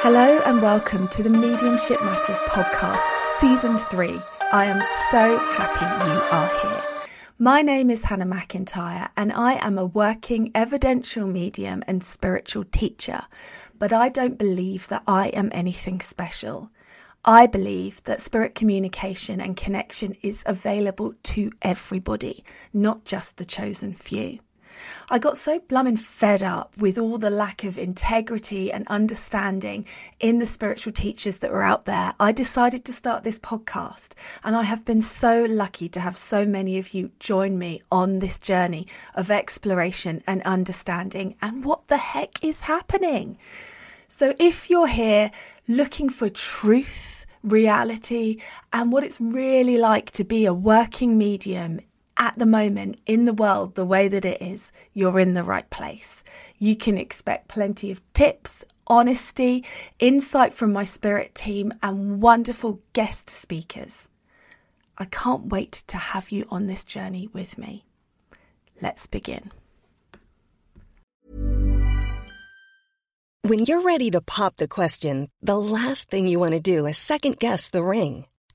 Hello and welcome to the Mediumship Matters podcast, season three. I am so happy you are here. My name is Hannah McIntyre and I am a working evidential medium and spiritual teacher, but I don't believe that I am anything special. I believe that spirit communication and connection is available to everybody, not just the chosen few. I got so blummin' fed up with all the lack of integrity and understanding in the spiritual teachers that were out there. I decided to start this podcast, and I have been so lucky to have so many of you join me on this journey of exploration and understanding and what the heck is happening. So, if you're here looking for truth, reality, and what it's really like to be a working medium at the moment in the world the way that it is, you're in the right place. You can expect plenty of tips, honesty, insight from my spirit team, and wonderful guest speakers. I can't wait to have you on this journey with me. Let's begin. When you're ready to pop the question, the last thing you want to do is second guess the ring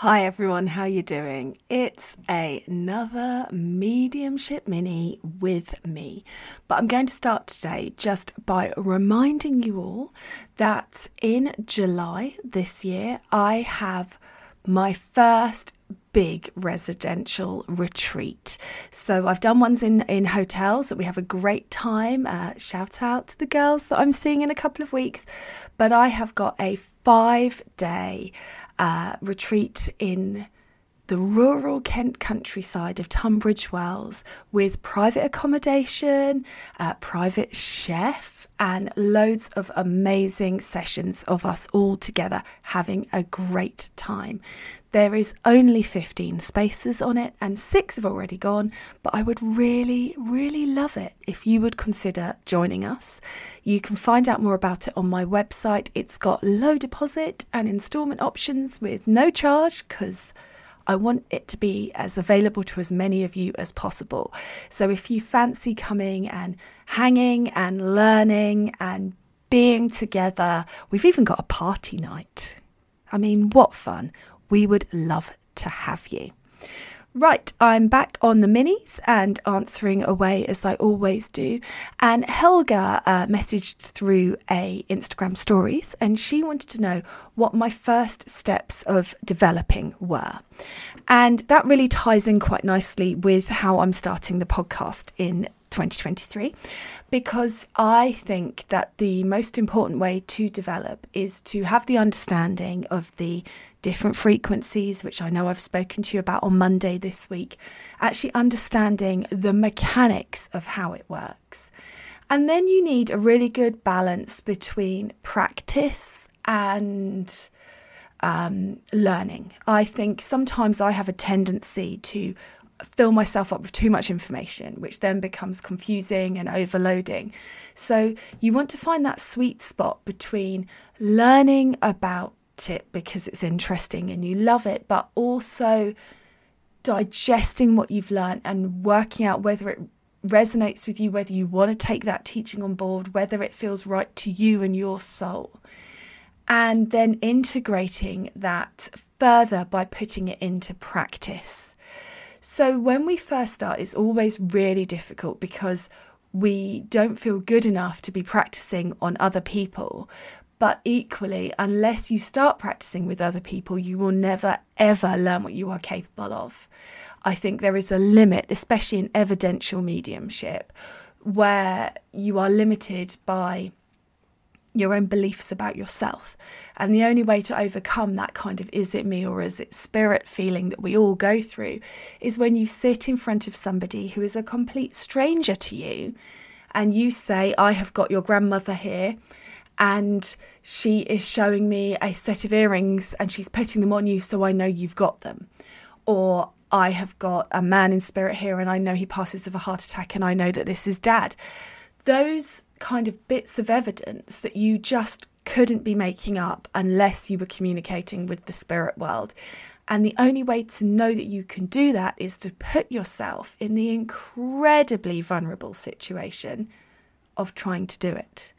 Hi everyone, how you doing? It's another mediumship mini with me. But I'm going to start today just by reminding you all that in July this year I have my first big residential retreat. So I've done ones in in hotels that we have a great time. Uh, shout out to the girls that I'm seeing in a couple of weeks. But I have got a five day uh, retreat in the rural Kent countryside of Tunbridge Wells with private accommodation, uh, private chef, and loads of amazing sessions of us all together having a great time. There is only 15 spaces on it, and six have already gone. But I would really, really love it if you would consider joining us. You can find out more about it on my website. It's got low deposit and installment options with no charge because I want it to be as available to as many of you as possible. So if you fancy coming and hanging and learning and being together, we've even got a party night. I mean, what fun! We would love to have you. Right, I'm back on the minis and answering away as I always do. And Helga uh, messaged through a Instagram stories, and she wanted to know what my first steps of developing were. And that really ties in quite nicely with how I'm starting the podcast in 2023 because I think that the most important way to develop is to have the understanding of the different frequencies, which I know I've spoken to you about on Monday this week, actually understanding the mechanics of how it works. And then you need a really good balance between practice and um, learning. I think sometimes I have a tendency to fill myself up with too much information, which then becomes confusing and overloading. So, you want to find that sweet spot between learning about it because it's interesting and you love it, but also digesting what you've learned and working out whether it resonates with you, whether you want to take that teaching on board, whether it feels right to you and your soul. And then integrating that further by putting it into practice. So, when we first start, it's always really difficult because we don't feel good enough to be practicing on other people. But equally, unless you start practicing with other people, you will never ever learn what you are capable of. I think there is a limit, especially in evidential mediumship, where you are limited by your own beliefs about yourself. And the only way to overcome that kind of is it me or is it spirit feeling that we all go through is when you sit in front of somebody who is a complete stranger to you and you say, I have got your grandmother here and she is showing me a set of earrings and she's putting them on you so I know you've got them. Or I have got a man in spirit here and I know he passes of a heart attack and I know that this is dad those kind of bits of evidence that you just couldn't be making up unless you were communicating with the spirit world. And the only way to know that you can do that is to put yourself in the incredibly vulnerable situation of trying to do it.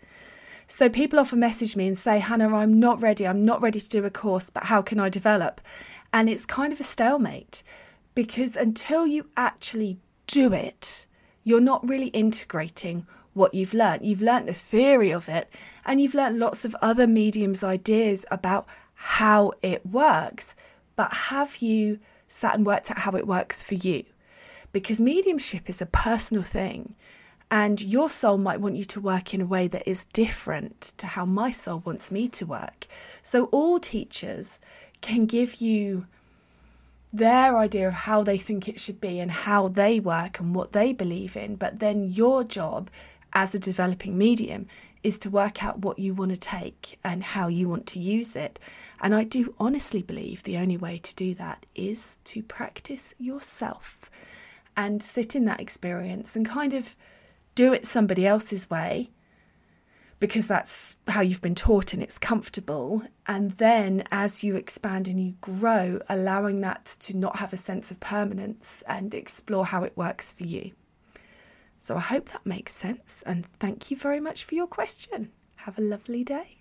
So people often message me and say, Hannah, I'm not ready. I'm not ready to do a course, but how can I develop? And it's kind of a stalemate because until you actually do it, you're not really integrating what you've learned. You've learned the theory of it, and you've learned lots of other mediums' ideas about how it works. But have you sat and worked out how it works for you? Because mediumship is a personal thing, and your soul might want you to work in a way that is different to how my soul wants me to work. So, all teachers can give you their idea of how they think it should be and how they work and what they believe in. But then your job as a developing medium is to work out what you want to take and how you want to use it. And I do honestly believe the only way to do that is to practice yourself and sit in that experience and kind of do it somebody else's way because that's how you've been taught and it's comfortable. And then as you expand and you grow, allowing that to not have a sense of permanence and explore how it works for you. So I hope that makes sense. And thank you very much for your question. Have a lovely day.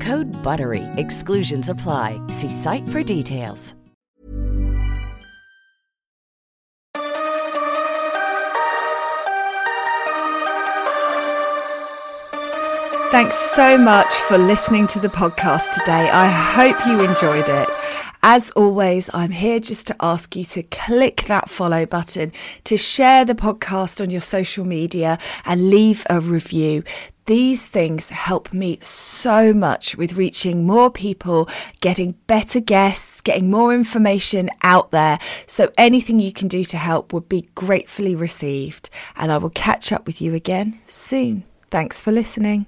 Code BUTTERY. Exclusions apply. See site for details. Thanks so much for listening to the podcast today. I hope you enjoyed it. As always, I'm here just to ask you to click that follow button, to share the podcast on your social media, and leave a review. These things help me so much with reaching more people, getting better guests, getting more information out there. So anything you can do to help would be gratefully received. And I will catch up with you again soon. Thanks for listening.